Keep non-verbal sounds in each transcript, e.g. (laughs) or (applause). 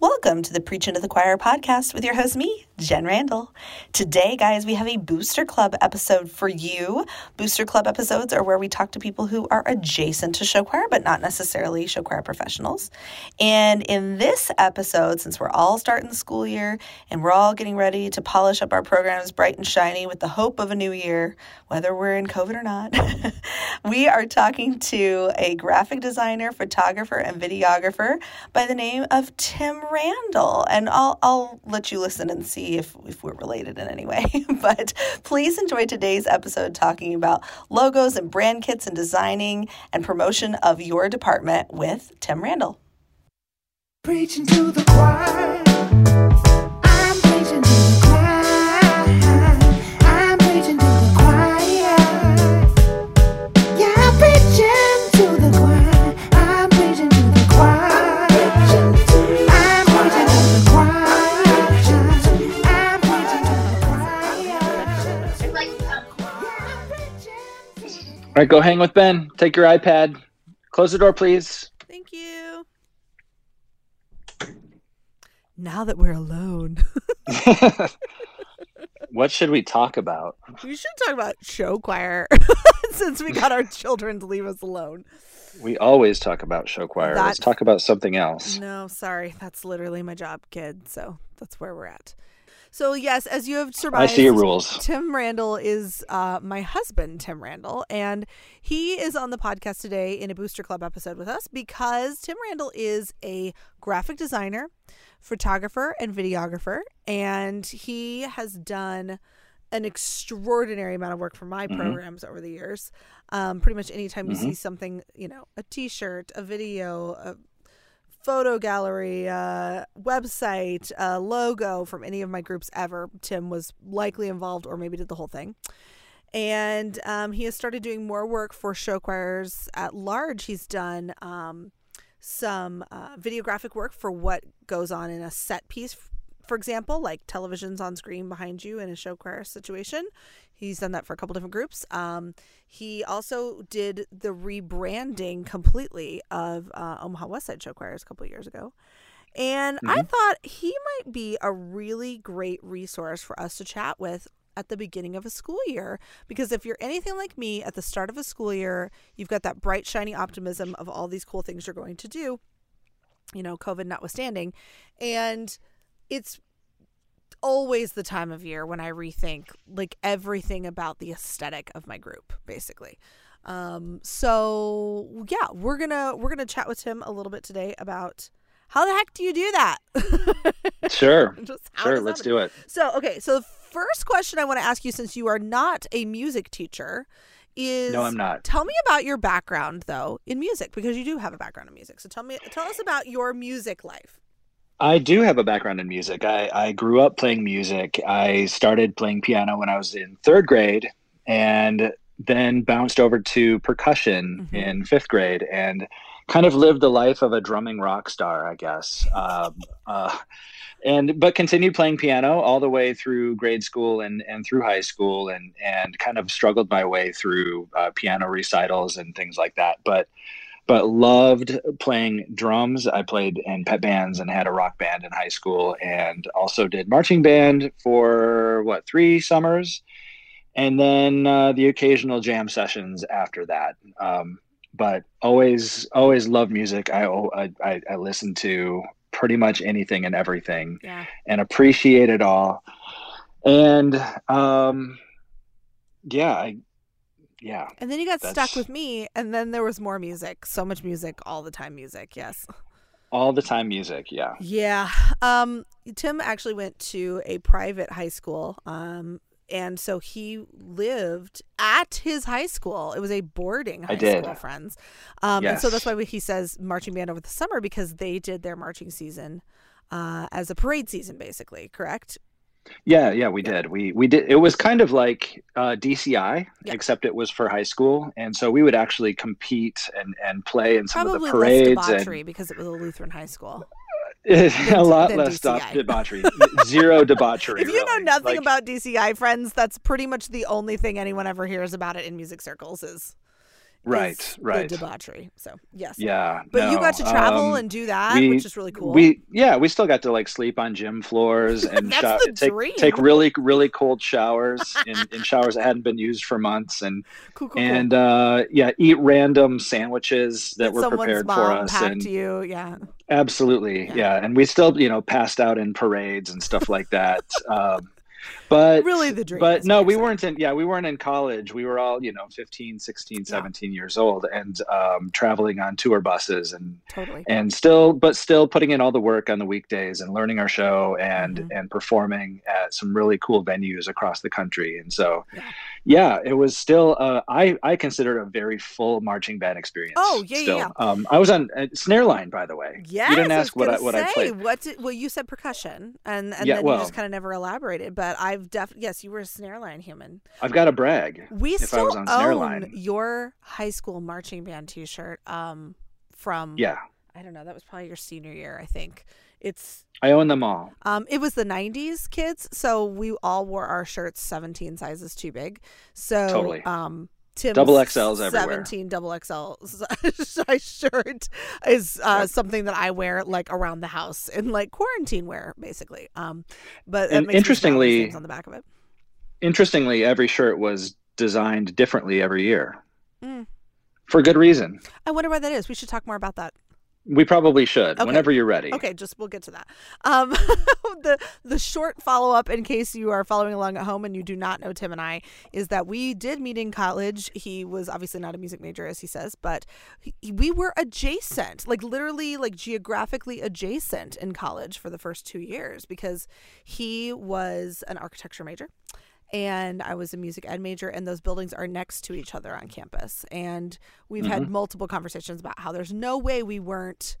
Welcome to the Preaching to the Choir podcast with your host, me, Jen Randall. Today, guys, we have a Booster Club episode for you. Booster Club episodes are where we talk to people who are adjacent to show choir, but not necessarily show choir professionals. And in this episode, since we're all starting the school year and we're all getting ready to polish up our programs bright and shiny with the hope of a new year, whether we're in COVID or not, (laughs) we are talking to a graphic designer, photographer, and videographer by the name of Tim Randall. And I'll, I'll let you listen and see if, if we're related in any way. (laughs) but please enjoy today's episode talking about logos and brand kits and designing and promotion of your department with Tim Randall. Preaching to the choir. Right, go hang with Ben. Take your iPad. Close the door, please. Thank you. Now that we're alone, (laughs) what should we talk about? we should talk about show choir (laughs) since we got our (laughs) children to leave us alone. We always talk about show choir. Let's talk about something else. No, sorry. That's literally my job, kid. So that's where we're at. So, yes, as you have survived, I see your rules. Tim Randall is uh, my husband, Tim Randall, and he is on the podcast today in a Booster Club episode with us because Tim Randall is a graphic designer, photographer, and videographer, and he has done an extraordinary amount of work for my Mhm. programs over the years. Um, pretty much anytime you Mhm. see something, you know, a T-shirt, a video, a photo gallery, uh, website, a logo from any of my groups ever, Tim was likely involved or maybe did the whole thing. And um, he has started doing more work for show choirs at large. He's done um, some uh, videographic work for what goes on in a set piece, for example, like television's on screen behind you in a show choir situation. He's done that for a couple different groups. Um, he also did the rebranding completely of uh, Omaha West Side Show Choirs a couple years ago. And I thought he might be a really great resource for us to chat with at the beginning of a school year. Because if you're anything like me at the start of a school year, you've got that bright, shiny optimism of all these cool things you're going to do, you know, COVID notwithstanding. And it's always the time of year when I rethink like everything about the aesthetic of my group, basically. Um, so yeah, we're gonna we're gonna chat with him a little bit today about how the heck do you do that? (laughs) Sure. (laughs) Sure, let's do it. So okay, so the first question I want to ask you, since you are not a music teacher, is No, I'm not. Tell me about your background though in music because you do have a background in music. So tell me, tell us about your music life. I do have a background in music. I, I grew up playing music. I started playing piano when I was in third grade and then bounced over to percussion Mhm. in fifth grade and kind of lived the life of a drumming rock star, I guess. Um, uh, and but continued playing piano all the way through grade school and, and through high school and, and kind of struggled my way through uh, piano recitals and things like that. But but loved playing drums. I played in pep bands and had a rock band in high school, and also did marching band for what three summers, and then uh, the occasional jam sessions after that. Um, but always, always loved music. I, I I listened to pretty much anything and everything, Yeah. and appreciate it all. And um, yeah, I yeah. And then you got stuck with me, and then there was more music. So much music, all the time music. Yes. all the time music yeah Yeah. Um, Tim actually went to a private high school. Um, and so he lived at his high school. It was a boarding high I did. school, friends. Um, and so that's why he says marching band over the summer because they did their marching season uh, as a parade season, basically. Correct? Yeah, yeah, we did. We we did. It was kind of like uh, DCI, Yeah. except it was for high school, and so we would actually compete and and play in some Probably of the less parades debauchery because it was a Lutheran high school. and (laughs) a lot less DCI. debauchery, zero (laughs) debauchery. If you know nothing Like, about DCI, friends, that's pretty much the only thing anyone ever hears about it in music circles is Right, right. Debauchery. So yes. Yeah. But you got to travel um, and do that, we- which is really cool. We yeah, we still got to like sleep on gym floors (laughs) and That's the take dream. take really really cold showers in, (laughs) in showers that hadn't been used for months and cool, cool, cool. and uh, yeah, eat random sandwiches that, were prepared for us and you. Yeah. absolutely Yeah. yeah. and we still you know passed out in parades and stuff like that. um, but Really the dream but no we weren't in yeah we weren't in college we were all you know 15 16 17 years old and um, traveling on tour buses and Totally. and still but still putting in all the work on the weekdays and learning our show and Mhm. and performing at some really cool venues across the country and so Yeah. yeah, it was still uh, i i consider it a very full marching band experience Oh, yeah, yeah, still. yeah. um i was on uh, snare line by the way Yes, you didn't ask was what i what say, i played What did, well, you said percussion, and and Yeah, then you just kind of never elaborated. But I've def yes, you were a snare line human. i've got to brag We still was on snare own line. your high school marching band T-shirt. Um, from yeah I don't know. That was probably your senior year, I think. It's i own them all um, it was the '90s kids, so we all wore our shirts 17 sizes too big. So Totally. um. Tim's Double XLs everywhere. 17 double XL size (laughs) shirt is uh, something that I wear like around the house in like quarantine wear, basically. Um, but And makes me smile with interestingly- on the back of it. interestingly every shirt was designed differently every year Mm. for good reason I wonder why that is. We should talk more about that. We probably should Okay. whenever you're ready Okay, just we'll get to that. Um, (laughs) the the short follow up, in case you are following along at home and you do not know Tim and I, is that we did meet in college. He was obviously not a music major, as he says, but he, we were adjacent, like literally, like geographically adjacent in college for the first two years because he was an architecture major. And I was a music ed major, and those buildings are next to each other on campus. And we've had multiple conversations about how there's no way we weren't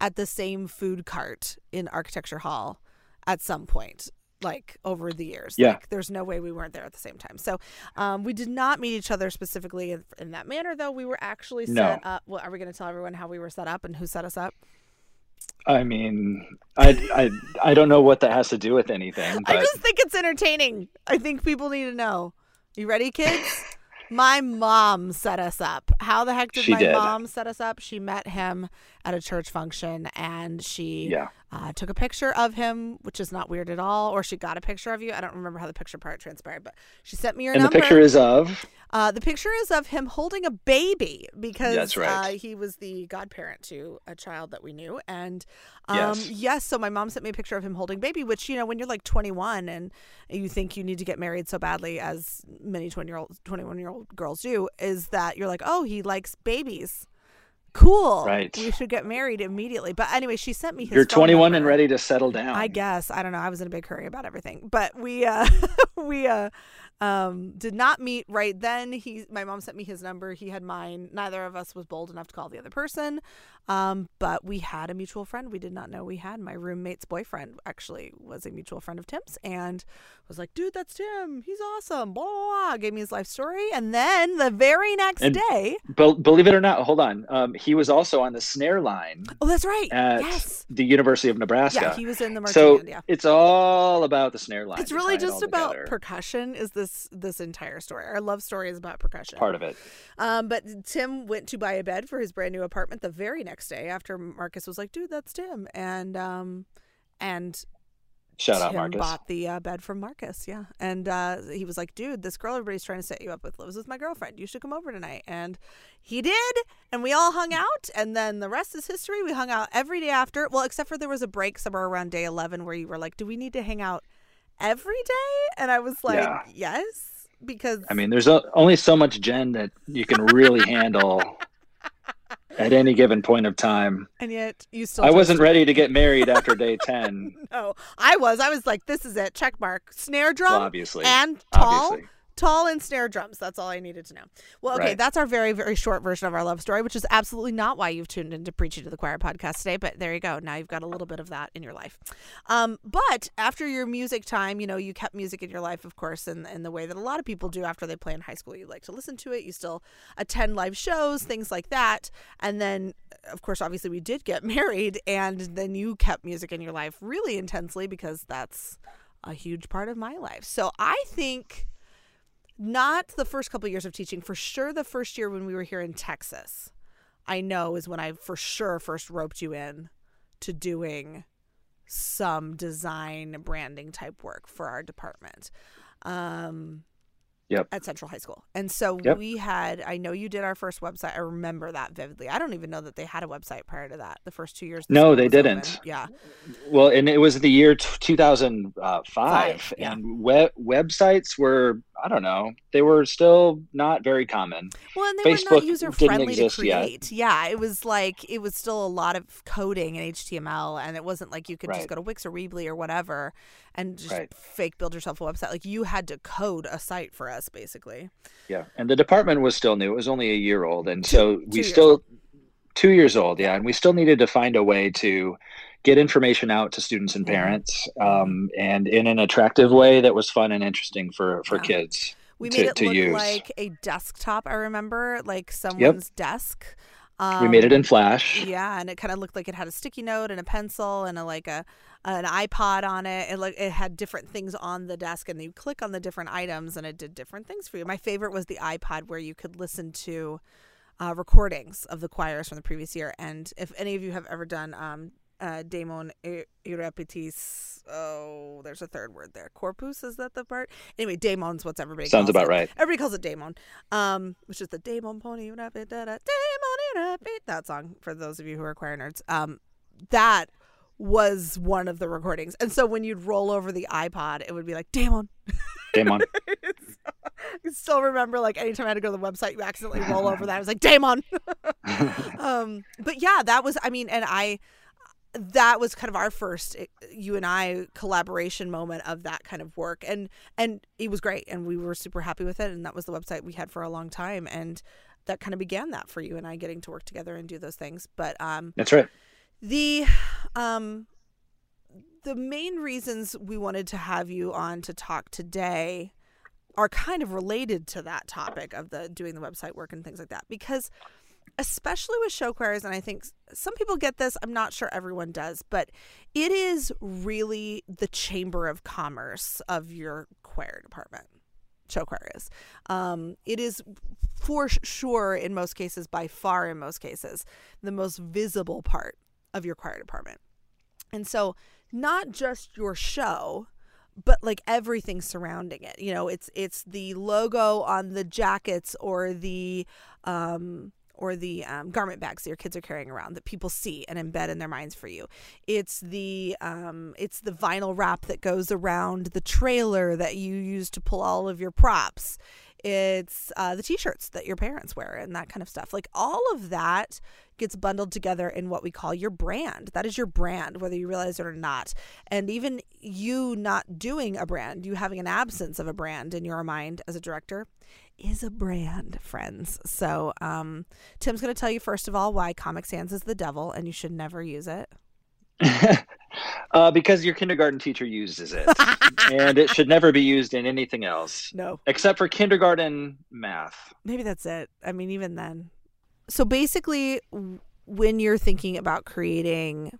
at the same food cart in architecture hall at some point like over the years Yeah. like there's no way we weren't there at the same time so um, we did not meet each other specifically in, in that manner though we were actually set No. up well are we going to tell everyone how we were set up and who set us up I mean, I, I I don't know what that has to do with anything, i just think it's entertaining. I think people need to know. You ready kids? My mom set us up. How the heck did She my did. mom set us up? She met him at a church function and she yeah, uh, took a picture of him, which is not weird at all. Or she got a picture of you. I don't remember how the picture part transpired, but she sent me your number. and the picture is of uh, the picture is of him holding a baby because That's right. uh, he was the godparent to a child that we knew. And um, Yes. yes, so my mom sent me a picture of him holding baby, which you know when you're like 21 and you think you need to get married so badly, as many 20 year old 21 year old girls do, is that you're like, oh, he likes babies. Cool. Right. We should get married immediately. But anyway, she sent me his you're phone 21 and ready to settle down. I guess I don't know. I was in a big hurry about everything, but we uh, (laughs) we uh, um, did not meet right then. He, my mom sent me his number. He had mine. Neither of us was bold enough to call the other person, um, but we had a mutual friend. We did not know we had. My roommate's boyfriend actually was a mutual friend of Tim's, and was like, "Dude, that's Tim. He's awesome." Blah blah. blah. Gave me his life story, and then the very next And- day, Be- believe it or not, hold on. Um, he was also on the snare line oh, that's right. at yes. the University of Nebraska. Yeah, he was in the marching so band. Yeah. it's all about the snare line. It's really tie it just about together. percussion. Is this this entire story? Our love story is about percussion. part of it. Um, but Tim went to buy a bed for his brand new apartment the very next day after Marcus was like, "Dude, that's Tim," and um, and Shout out Tim Marcus. bought the uh, bed from Marcus. Yeah, and uh, he was like, "Dude, this girl everybody's trying to set you up with lives with my girlfriend. You should come over tonight." And he did, and we all hung out. And then the rest is history. We hung out every day after. Well, except for there was a break somewhere around day eleven where you were like, "Do we need to hang out every day?" And I was like, Yeah. "Yes." Because I mean, there's o- only so much Jen that you can really handle at any given point of time. and yet you still I wasn't toasted ready to get married after day (laughs) 10, No, I was. I was like, this is it. Check mark. Snare drum well, obviously. and tall, obviously. Tall and snare drums. That's all I needed to know. Well, okay, Right. that's our very, very short version of our love story, which is absolutely not why you've tuned into Preaching to the Choir podcast today. But there you go. Now you've got a little bit of that in your life. Um, but after your music time, you know, you kept music in your life, of course, in, in the way that a lot of people do after they play in high school. You like to listen to it. You still attend live shows, things like that. And then, of course, obviously, we did get (laughs) married, and then you kept music in your life really intensely because that's a huge part of my life. So I think not the first couple years of teaching. For sure, the first year when we were here in Texas, I know is when I for sure first roped you in to doing some design branding type work for our department. Um, Yep. At Central High School. And so Yep. we had, I know you did our first website. I remember that vividly. I don't even know that they had a website prior to that, the first two years. No, they didn't. Yeah. Well, and it was the year t- 2005, Five, yeah. and web websites were I don't know they were still not very common. Well, and they were not user friendly to exist yet. create. Yeah, it was like it was still a lot of coding in HTML, and it wasn't like you could just go to Wix or Weebly or whatever and just Right. fake build yourself a website. Like you had to code a site for us, basically. Yeah, and the department was still new; it was only a year old, and Two- so we still two years old. Yeah, and we still needed to find a way to get information out to students and Mhm. parents, um, and in an attractive way that was fun and interesting for for Yeah. kids. We To- made it to look use. like a desktop. I remember, like someone's desk. Um, we made it in Flash. Yeah, and it kind of looked like it had a sticky note and a pencil and a like a an iPod on it. It like it had different things on the desk, and you click on the different items, and it did different things for you. My favorite was the iPod, where you could listen to uh, recordings of the choirs from the previous year. And if any of you have ever done um, uh, Daemon e- oh, there's a third word there. Corpus is that the part? Anyway, Daemon's what's everybody Sounds about it. right. Everybody calls it Daemon, um, which is the Daemon Pony Rapid da, da, Daemon Irrepit. That song for those of you who are choir nerds. Um, that was one of the recordings, and so when you'd roll over the iPod, it would be like Daemon. Damon. (laughs) I still remember like anytime I had to go to the website, you accidentally roll over that. I was like Daemon. (laughs) um, but yeah, that was. I mean, and I. That was kind of our first, eh, you and I, collaboration moment of that kind of work, and and it was great, and we were super happy with it, and that was the website we had for a long time, and that kind of began that for you and I getting to work together and do those things. But um, That's right. The um the main reasons we wanted to have you on to talk today are kind of related to that topic of the doing the website work and things like that because especially with show choirs and I think some people get this I'm not sure everyone does but it is really the chamber of commerce of your choir department show is um, it is for sure in most cases by far in most cases the most visible part of your choir department. And so not just your show but like everything surrounding it. You know it's it's the logo on the jackets or the um or the um, garment bags that your kids are carrying around that people see and embed in their minds for you. It's the um, it's the vinyl wrap that goes around the trailer that you use to pull all of your props. It's uh, the t-shirts that your parents wear and that kind of stuff. Like all of that gets bundled together in what we call your brand. That is your brand, whether you realize it or not. And even you not doing a brand, you having an absence of a brand in your mind as a director is a brand, friends. So, um, Tim's going to tell you first of all why Comic Sans is the devil and you should never use it. (laughs) uh, because your kindergarten teacher uses it, and it should never be used in anything else (laughs) No, except for kindergarten math. maybe that's it. I mean, even then. So basically, when you're thinking about creating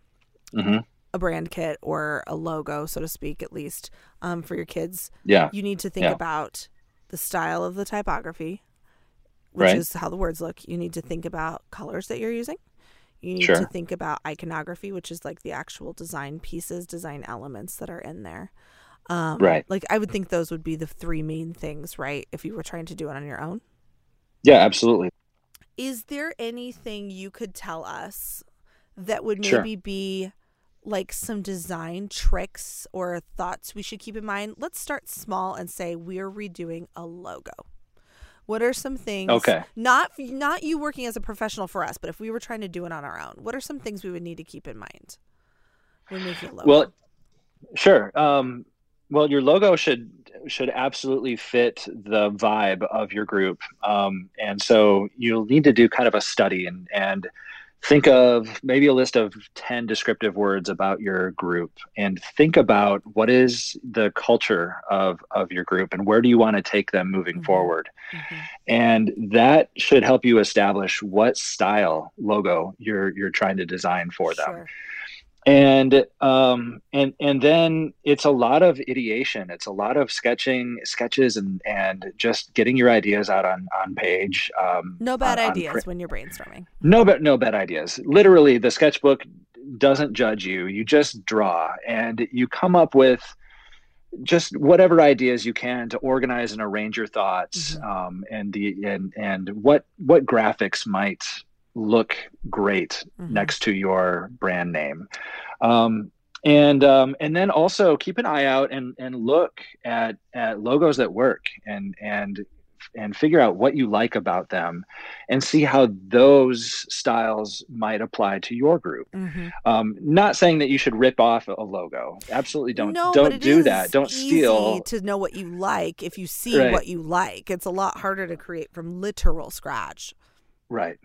hmm a brand kit or a logo, so to speak, at least um, for your kids, Yeah, you need to think Yeah. about the style of the typography, which Right. is how the words look. You need to think about colors that you're using. You need Sure. to think about iconography, which is like the actual design pieces, design elements that are in there. Um, Right. Like I would think those would be the three main things, right? If you were trying to do it on your own. yeah, absolutely. Is there anything you could tell us that would Sure. maybe be like some design tricks or thoughts we should keep in mind? Let's start small and say we're redoing a logo. What are some things? Okay. Not not you working as a professional for us, but if we were trying to do it on our own, what are some things we would need to keep in mind when making a logo? Well, sure. Um, well, your logo should should absolutely fit the vibe of your group, um, and so you'll need to do kind of a study and and think of maybe a list of 10 descriptive words about your group and think about what is the culture of of your group and where do you want to take them moving Mhm. forward Mhm. and that should help you establish what style logo you're you're trying to design for them Sure. And um and and then it's a lot of ideation it's a lot of sketching sketches and and just getting your ideas out on on page um No bad on- on ideas print. when you're brainstorming. no but no bad ideas literally the sketchbook doesn't judge you you just draw and you come up with just whatever ideas you can to organize and arrange your thoughts um, and the and and what what graphics might look great Mhm. next to your brand name um, and um, and then also keep an eye out and and look at at logos that work and and and figure out what you like about them and see how those styles might apply to your group Mhm. um, not saying that you should rip off a logo absolutely don't no, don't do that don't easy steal to know what you like if you see Right. what you like. It's a lot harder to create from literal scratch. Right.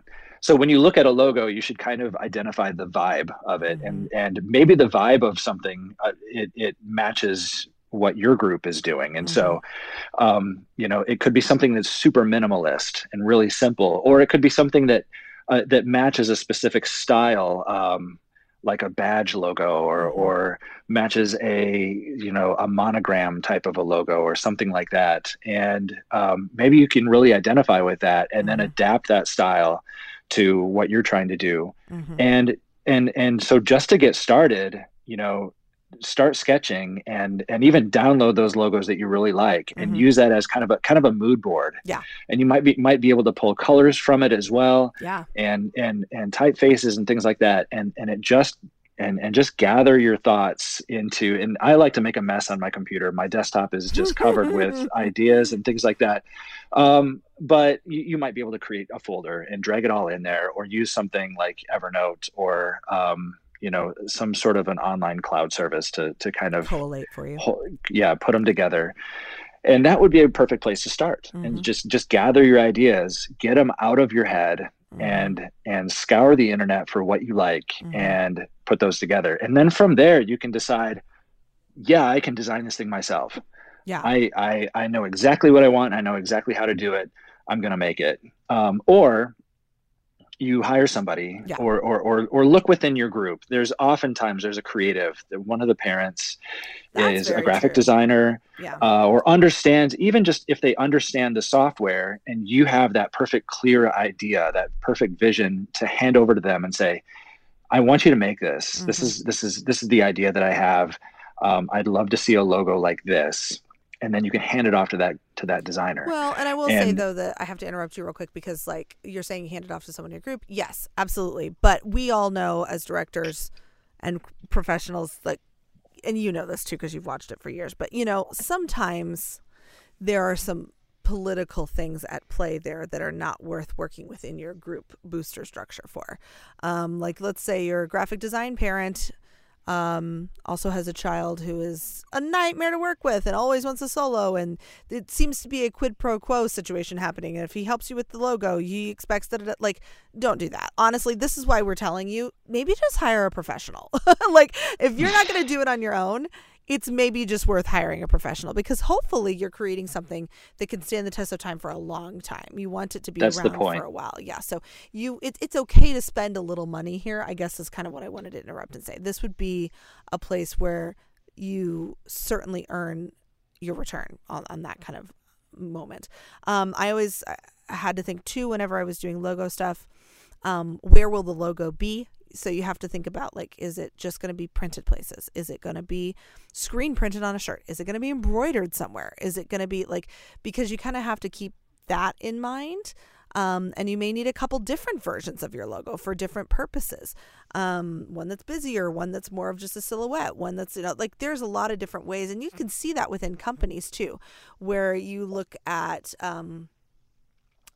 So when you look at a logo, you should kind of identify the vibe of it, and Mm-hmm. and maybe the vibe of something uh, it it matches what your group is doing, and so, Mm-hmm. um, you know, it could be something that's super minimalist and really simple, or it could be something that uh, that matches a specific style. Um, like a badge logo or Mhm. or matches a you know a monogram type of a logo or something like that and um, maybe you can really identify with that and then Mhm. adapt that style to what you're trying to do Mhm. and and and so just to get started you know start sketching and and even download those logos that you really like and Mhm. use that as kind of a kind of a mood board Yeah. and you might be might be able to pull colors from it as well Yeah. and and and typefaces and things like that and and it just and and just gather your thoughts into and i like to make a mess on my computer my desktop is just (laughs) covered with ideas and things like that um, but you, you might be able to create a folder and drag it all in there or use something like evernote or um, you know some sort of an online cloud service to to kind of Collate for you. yeah put them together and that would be a perfect place to start Mhm. and just just gather your ideas get them out of your head Mhm. and and scour the internet for what you like Mhm. and put those together and then from there you can decide yeah i can design this thing myself yeah. i i, I know exactly what i want i know exactly how to do it i'm going to make it um, or you hire somebody Yeah. or, or or or look within your group there's oftentimes there's a creative one of the parents That's is a graphic true. designer yeah. uh, or understands even just if they understand the software and you have that perfect clear idea that perfect vision to hand over to them and say i want you to make this this Mhm. is this is this is the idea that i have um, i'd love to see a logo like this and then you can hand it off to that to that designer Well, and I will say though that I have to interrupt you real quick because like you're saying you hand it off to someone in your group. Yes, absolutely. But we all know as directors and professionals like and you know this too because you've watched it for years, but you know, sometimes there are some political things at play there that are not worth working within your group booster structure for. Um, like let's say you're a graphic design parent um, also has a child who is a nightmare to work with and always wants a solo. And it seems to be a quid pro quo situation happening. And if he helps you with the logo, he expects that it, like, don't do that. Honestly, this is why we're telling you maybe just hire a professional. (laughs) like, if you're not going to do it on your own, it's maybe just worth hiring a professional because hopefully you're creating something that can stand the test of time for a long time. You want it to be That's around for a while. Yeah. So you it, it's okay to spend a little money here, I guess is kind of what I wanted to interrupt and say. This would be a place where you certainly earn your return on, on that kind of moment. Um, I always uh, had to think too whenever I was doing logo stuff, um, where will the logo be? So you have to think about like, is it just going to be printed places? Is it going to be screen printed on a shirt? Is it going to be embroidered somewhere? Is it going to be like, because you kind of have to keep that in mind. Um, and you may need a couple different versions of your logo for different purposes. Um, one that's busier, one that's more of just a silhouette, one that's, you know, like there's a lot of different ways. And you can see that within companies too, where you look at, um,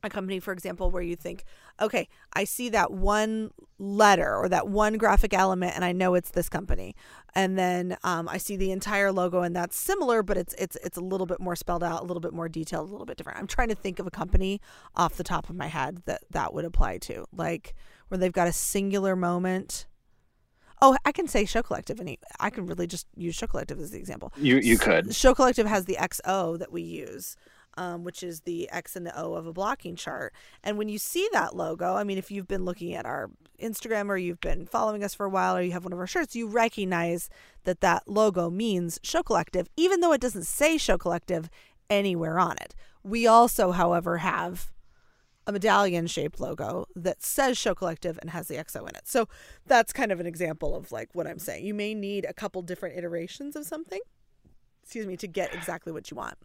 a company, for example, where you think, okay, I see that one letter or that one graphic element, and I know it's this company, and then um, I see the entire logo, and that's similar, but it's it's it's a little bit more spelled out, a little bit more detailed, a little bit different. I'm trying to think of a company off the top of my head that that would apply to, like where they've got a singular moment. Oh, I can say Show Collective, and I can really just use Show Collective as the example. you you could Show Collective has the XO that we use. Um, which is the X and the O of a blocking chart. And when you see that logo, I mean, if you've been looking at our Instagram or you've been following us for a while or you have one of our shirts, you recognize that that logo means Show Collective, even though it doesn't say Show Collective anywhere on it. We also, however, have a medallion shaped logo that says Show Collective and has the XO in it. So that's kind of an example of like what I'm saying. You may need a couple different iterations of something, excuse me, to get exactly what you want.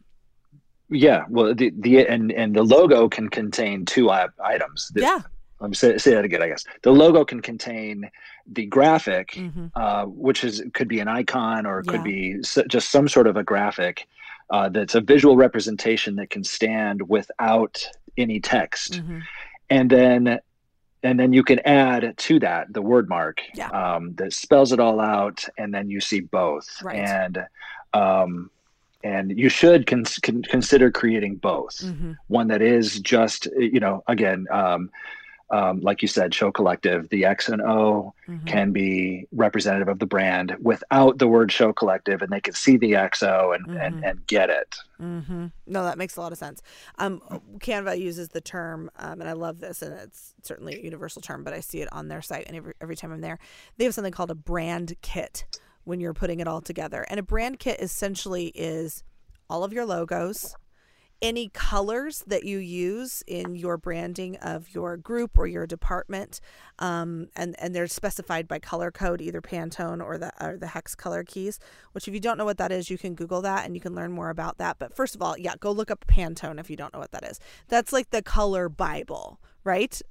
Yeah, well, the the and and the logo can contain two items. The- Yeah. Let me say, say that again. I guess the logo can contain the graphic, Mhm. uh, which is could be an icon or it Yeah. could be s- just some sort of a graphic uh, that's a visual representation that can stand without any text, Mhm. and then and then you can add to that the word mark Yeah. um, that spells it all out, and then you see both. Right. And um, and you should cons- con- consider creating both Mhm. one that is just you know again um, um, like you said show collective the x and o Mhm. can be representative of the brand without the word show collective and they can see the xo and, and, Mhm. and get it Mm-hmm. No, that makes a lot of sense. Um, Canva uses the term, um, and I love this, and it's certainly a universal term, but I see it on their site, and every, every time I'm there, they have something called a brand kit when you're putting it all together. And a brand kit essentially is all of your logos, any colors that you use in your branding of your group or your department, um, and and they're specified by color code, either Pantone or the or the hex color keys. Which, if you don't know what that is, you can Google that and you can learn more about that. But first of all, yeah, go look up Pantone if you don't know what that is. That's like the color Bible, right?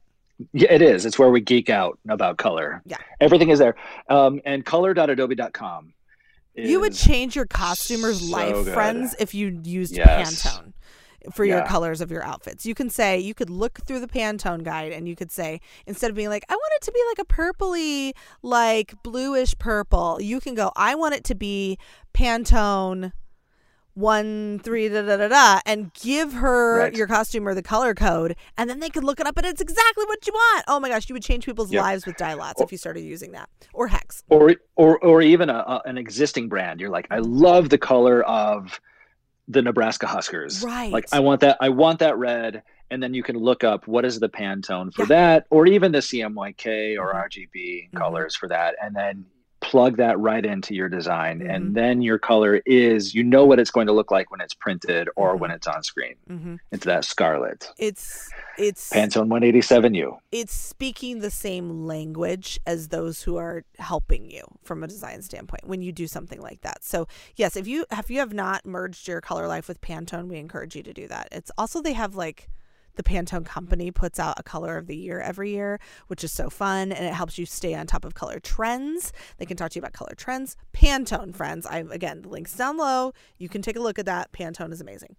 Yeah it is it's where we geek out about color Yeah. everything is there um, and color.adobe.com you would change your costumer's so life, good. friends, if you used Yes. Pantone for your colors of your outfits. You can say you could look through the Pantone guide and you could say instead of being like I want it to be like a purpley like bluish purple, you can go I want it to be Pantone one three da da da da and give her Right. your or the color code and then they could look it up and it's exactly what you want. Oh my gosh, you would change people's Yep. lives with dialots if you started using that. Or hex. or or or even a, a, an existing brand you're like i love the color of the nebraska huskers Right. like i want that i want that red and then you can look up what is the pantone for Yeah. that or even the cmyk or Mhm. rgb Mhm. colors for that and then plug that right into your design Mhm. and then your color is you know what it's going to look like when it's printed or Mhm. when it's on screen hmm it's that scarlet It's it's pantone 187u it's speaking the same language as those who are helping you from a design standpoint when you do something like that. So yes, if you if you have not merged your color life with Pantone, we encourage you to do that. It's also they have like the Pantone company puts out a color of the year every year, which is so fun and it helps you stay on top of color trends. They can talk to you about color trends. Pantone friends, I again, the link's down low. You can take a look at that. Pantone is amazing.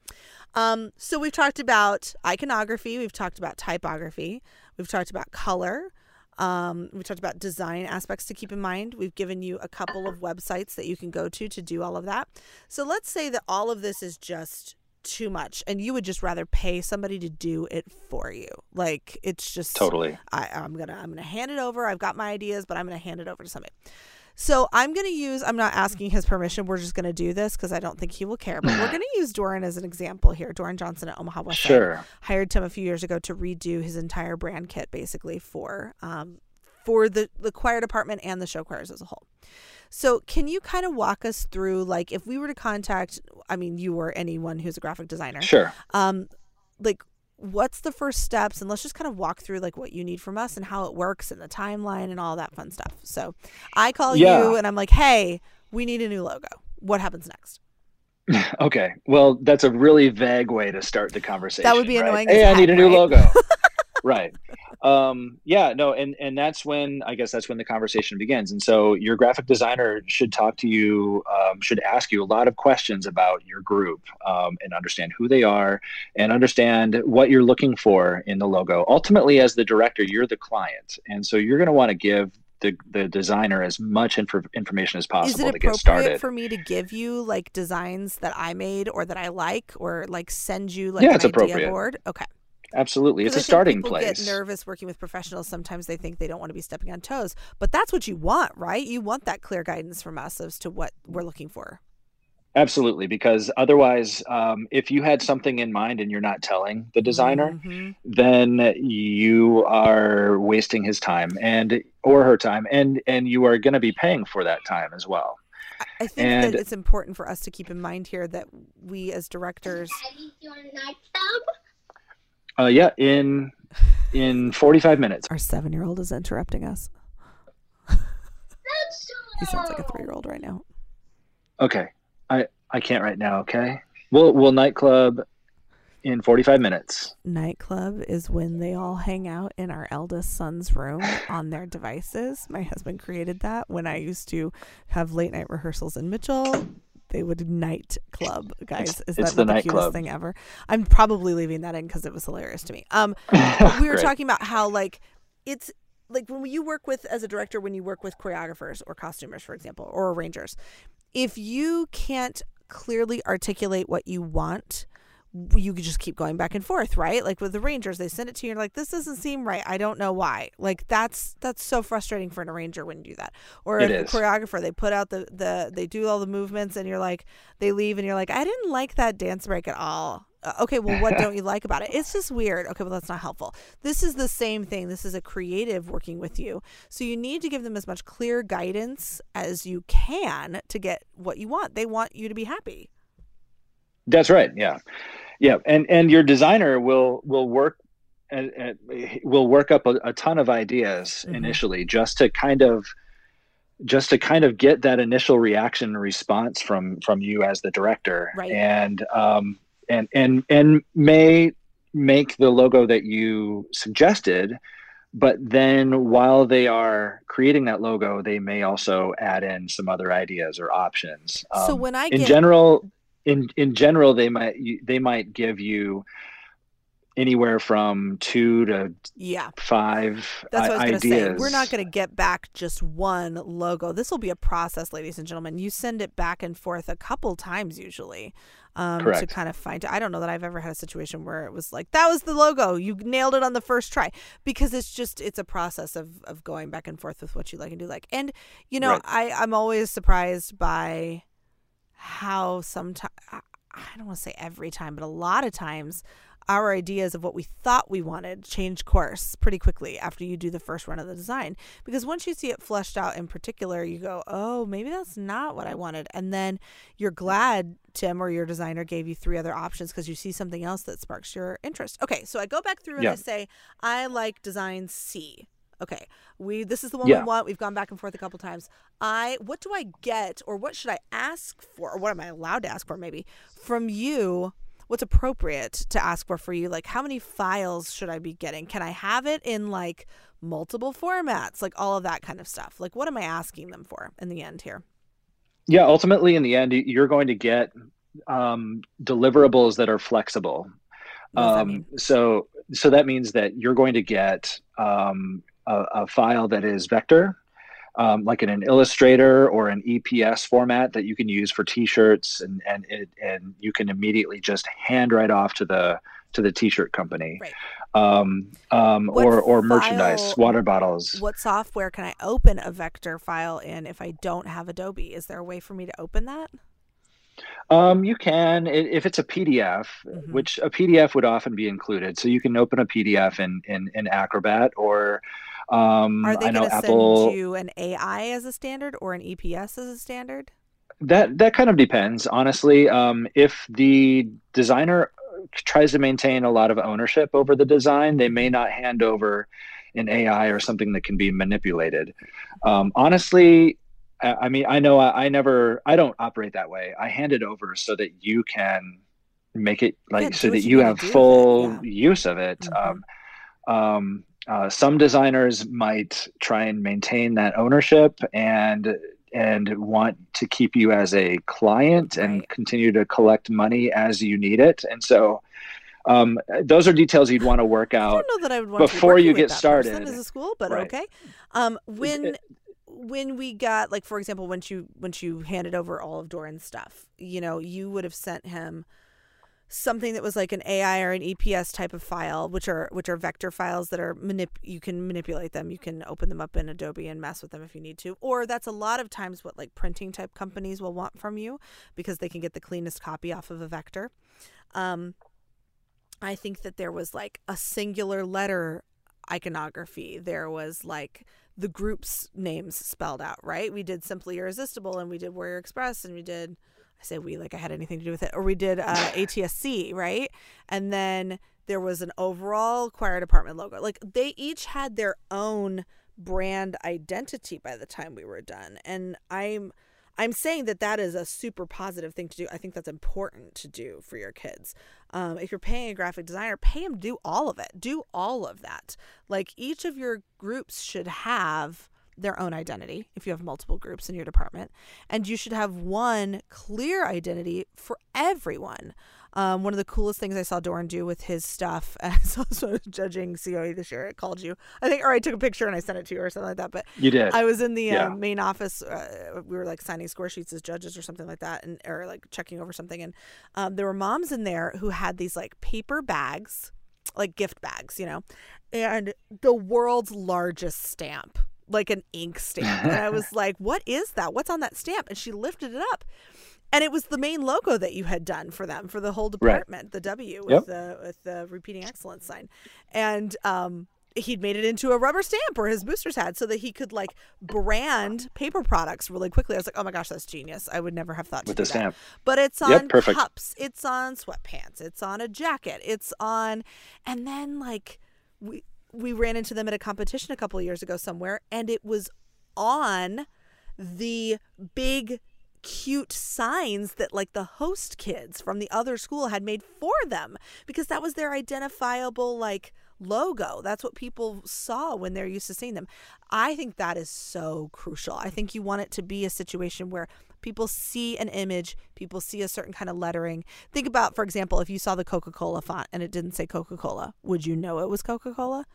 Um, so we've talked about iconography, we've talked about typography, we've talked about color, um, we talked about design aspects to keep in mind. We've given you a couple of websites that you can go to to do all of that. So let's say that all of this is just too much, and you would just rather pay somebody to do it for you. Like it's just totally I, I'm gonna I'm gonna hand it over. I've got my ideas, but I'm gonna hand it over to somebody. So I'm gonna use. I'm not asking his permission. We're just gonna do this because I don't think he will care. But we're (clears throat) gonna use Doran as an example here. Doran Johnson at Omaha West Side sure hired Tim a few years ago to redo his entire brand kit, basically for um, for the the choir department and the show choirs as a whole. So, can you kind of walk us through, like, if we were to contact, I mean, you or anyone who's a graphic designer, sure um, like, what's the first steps? And let's just kind of walk through like what you need from us and how it works and the timeline and all that fun stuff. So, I call Yeah. you and I'm like, hey, we need a new logo. What happens next? (laughs) Okay. Well, that's a really vague way to start the conversation. That would be right? annoying Hey, I need a new right? logo. (laughs) right. Um, yeah, no, and and that's when I guess that's when the conversation begins. And so your graphic designer should talk to you, um, should ask you a lot of questions about your group um, and understand who they are and understand what you're looking for in the logo. Ultimately, as the director, you're the client, and so you're going to want to give the, the designer as much infor- information as possible to get appropriate started. for me to give you like designs that I made or that I like, or like send you like Yeah, an it's appropriate. board? Okay. Absolutely, it's 'Cause a I think starting people place. Get nervous working with professionals. Sometimes they think they don't want to be stepping on toes, but that's what you want, right? You want that clear guidance from us as to what we're looking for. Absolutely, because otherwise, um, if you had something in mind and you're not telling the designer, Mhm. then you are wasting his time and or her time, and and you are going to be paying for that time as well. I think And- that it's important for us to keep in mind here that we as directors Uh, yeah, in in (laughs) 45 minutes. our seven year old is interrupting us. He sounds like a three year old right now. Okay, I I can't right now. Okay, we'll we'll nightclub in 45 minutes. Nightclub is when they all hang out in our eldest son's room (laughs) on their devices. My husband created that when I used to have late night rehearsals in Mitchell. They would night club, guys. Is it's that the the cutest club. thing ever? I'm probably leaving that in because it was hilarious to me. Um, (laughs) we were talking about how like it's like when you work with as a director when you work with choreographers or costumers for example or arrangers if you can't clearly articulate what you want you could just keep going back and forth right? Like with the rangers they send it to you and you're like this doesn't seem right. I don't know why. Like that's that's so frustrating for an arranger when you do that. Or It a is. choreographer they put out the the they do all the movements and you're like they leave and you're like i didn't like that dance break at all. Uh, okay well what don't (laughs) you like about it? It's just weird. Okay well that's not helpful. This is the same thing. This is a creative working with you. So you need to give them as much clear guidance as you can to get what you want. They want you to be happy. That's right. Yeah, yeah, and and your designer will will work and, and will work up a, a ton of ideas Mhm. initially just to kind of just to kind of get that initial reaction and response from from you as the director Right. and um and and and may make the logo that you suggested but then while they are creating that logo they may also add in some other ideas or options so Um, when i in get general in in general they might they might give you anywhere from two to yeah five That's what I was going to say. ideas We're not going to get back just one logo. This will be a process, ladies and gentlemen. You send it back and forth a couple times usually um, to kind of find. I don't know that I've ever had a situation where it was like that was the logo. You nailed it on the first try because it's just it's a process of of going back and forth with what you like and do like. And you know, Right. I I'm always surprised by how sometimes I don't want to say every time, but a lot of times our ideas of what we thought we wanted change course pretty quickly after you do the first run of the design. Because once you see it fleshed out in particular, you go, oh, maybe that's not what I wanted. And then you're glad Tim or your designer gave you three other options because you see something else that sparks your interest. Okay, so I go back through and I say, I like design C. Okay, we this is the one Yeah. we want. We've gone back and forth a couple times. I what do I get or what should I ask for or what am I allowed to ask for maybe from you? What's appropriate to ask for for you? Like how many files should I be getting? Can I have it in like multiple formats? Like all of that kind of stuff. Like what am I asking them for in the end here? yeah ultimately in the end you're going to get um, deliverables that are flexible um, so so that means that you're going to get um, a, a file that is vector um, like in an illustrator or an eps format that you can use for t-shirts and and it, and you can immediately just hand right off to the to the t-shirt company Right. um, um, or or merchandise water bottles What software can I open a vector file in if I don't have Adobe? Is there a way for me to open that? Um, you can if it's a PDF, Mhm. which a PDF would often be included. So you can open a PDF in in, in Acrobat or um, Are they going to Apple. send you an AI as a standard or an EPS as a standard? That that kind of depends, honestly. Um, if the designer tries to maintain a lot of ownership over the design, they may not hand over an AI or something that can be manipulated. Um, honestly, I, I mean, I know I, I never, I don't operate that way. I hand it over so that you can make it like do so that you have do with it, full yeah. use of it. Mhm. Um, um, uh, some designers might try and maintain that ownership and and want to keep you as a client and Right. continue to collect money as you need it. And so um, those are details you'd want to work I out. don't know that I would want be before you get started. as a school, but Right. okay. Um, when when we got like for example, once you once you handed over all of Doran's stuff, you know, you would have sent him something that was like an AI or an EPS type of file, which are which are vector files that are manip you can manipulate them. You can open them up in Adobe and mess with them if you need to. Or that's a lot of times what like printing type companies will want from you because they can get the cleanest copy off of a vector. Um, I think that there was like a singular letter iconography. There was like the group's names spelled out, right? We did Simply Irresistible and we did Warrior Express and we did I say we like I had anything to do with it. Or we did uh, ATSC, right? And then there was an overall choir department logo. Like they each had their own brand identity by the time we were done. And I'm I'm saying that that is a super positive thing to do. I think that's important to do for your kids. Um, if you're paying a graphic designer, pay them do all of it. Do all of that. Like each of your groups should have their own identity if you have multiple groups in your department. And you should have one clear identity for everyone. Um, one of the coolest things I saw Doran do with his stuff, (laughs) I saw was judging COE this year. I called you, I think, or I took a picture and I sent it to you or something like that. But you did. I was in the Yeah. uh, main office. Uh, we were like signing score sheets as judges or something like that, and or like checking over something. And um, there were moms in there who had these like paper bags, like gift bags, you know, and the world's largest stamp, like an ink stamp. and I was (laughs) like, "What is that? What's on that stamp?" And she lifted it up. And it was the main logo that you had done for them for the whole department, the W with Yep. the with the repeating excellence sign, and um, he'd made it into a rubber stamp or his boosters had so that he could like brand paper products really quickly. I was like, oh my gosh, that's genius! I would never have thought With to the stamp. that. But it's on Yep, perfect. cups, it's on sweatpants, it's on a jacket, it's on, and then like we we ran into them at a competition a couple of years ago somewhere, and it was on the big cute signs that like the host kids from the other school had made for them because that was their identifiable like logo. That's what people saw when they're used to seeing them. I think that is so crucial. I think you want it to be a situation where people see an image people see a certain kind of lettering. Think about for example if you saw the coca-cola font and it didn't say coca-cola would you know it was coca-cola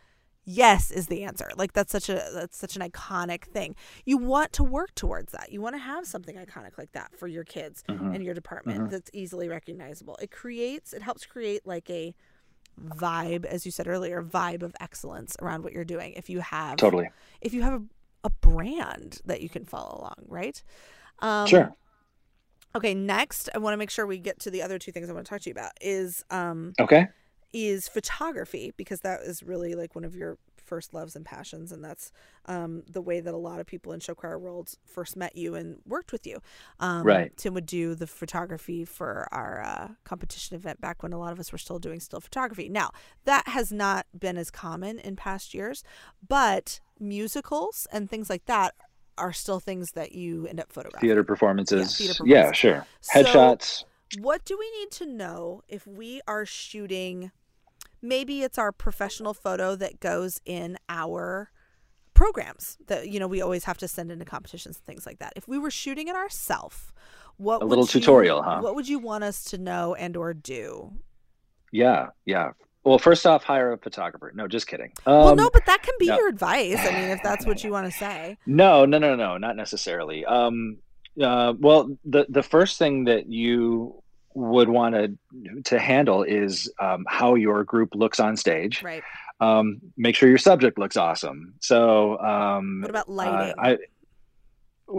yes is the answer like that's such a that's such an iconic thing you want to work towards that you want to have something iconic like that for your kids Mhm. and your department Mhm. that's easily recognizable it creates it helps create like a vibe as you said earlier vibe of excellence around what you're doing if you have Totally. if you have a, a brand that you can follow along right um sure. okay next i want to make sure we get to the other two things i want to talk to you about is um Okay. Is photography because that is really like one of your first loves and passions and that's um, the way that a lot of people in show choir world first met you and worked with you um, Right. tim would do the photography for our uh, competition event back when a lot of us were still doing still photography now that has not been as common in past years but musicals and things like that are still things that you end up photographing Theater performances. theater Yeah, performances. sure. So- Headshots. What do we need to know if we are shooting maybe it's our professional photo that goes in our programs that you know we always have to send into competitions and things like that if we were shooting it ourselves what A would little you- tutorial, huh? what would you want us to know and or do Yeah, yeah. Well, first off, hire a photographer. No, just kidding. well Um, no but that can be no. your advice i mean if that's what (laughs) you want to say No, no, no, no, not necessarily. Um, uh, well, the the first thing that you would want to to handle is um, how your group looks on stage. right Um, make sure your subject looks awesome. So, um, what about uh, lighting I